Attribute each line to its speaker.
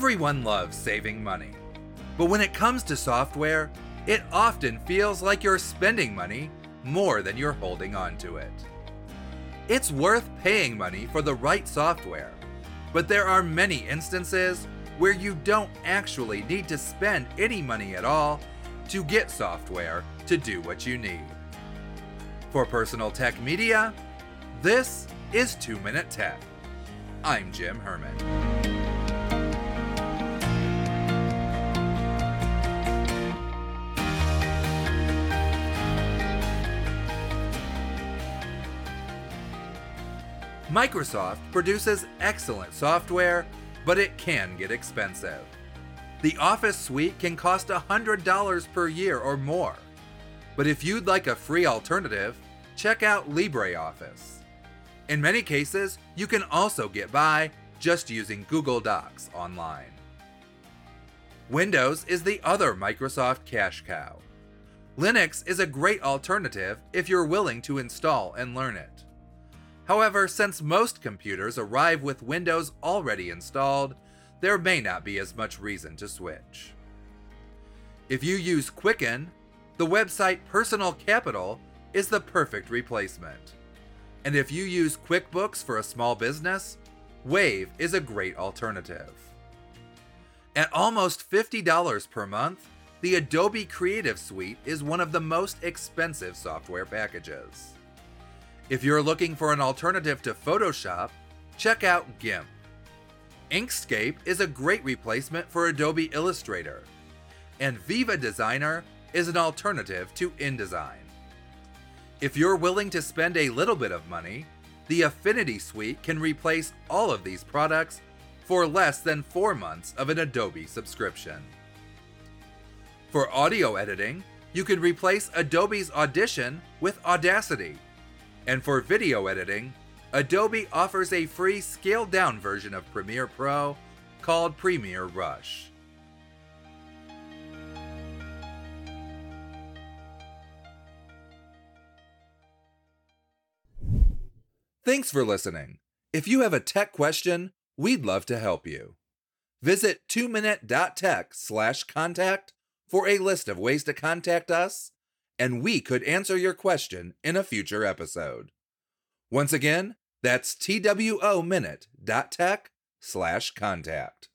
Speaker 1: Everyone loves saving money. But when it comes to software, it often feels like you're spending money more than you're holding on to it. It's worth paying money for the right software, but there are many instances where you don't actually need to spend any money at all to get software to do what you need. For Personal Tech Media, this is 2 Minute Tech. I'm Jim Herman. Microsoft produces excellent software, but it can get expensive. The Office suite can cost $100 per year or more. But if you'd like a free alternative, check out LibreOffice. In many cases, you can also get by just using Google Docs online. Windows is the other Microsoft cash cow. Linux is a great alternative if you're willing to install and learn it. However, since most computers arrive with Windows already installed, there may not be as much reason to switch. If you use Quicken, the website Personal Capital is the perfect replacement. And if you use QuickBooks for a small business, Wave is a great alternative. At almost $50 per month, the Adobe Creative Suite is one of the most expensive software packages. If you're looking for an alternative to Photoshop, check out GIMP. Inkscape is a great replacement for Adobe Illustrator, and Viva Designer is an alternative to InDesign. If you're willing to spend a little bit of money, the Affinity Suite can replace all of these products for less than four months of an Adobe subscription. For audio editing, you can replace Adobe's Audition with Audacity. And for video editing, Adobe offers a free scaled down version of Premiere Pro called Premiere Rush. Thanks for listening. If you have a tech question, we'd love to help you. Visit 2minute.tech slash contact for a list of ways to contact us, and we could answer your question in a future episode. Once again, that's two minute.tech slash contact.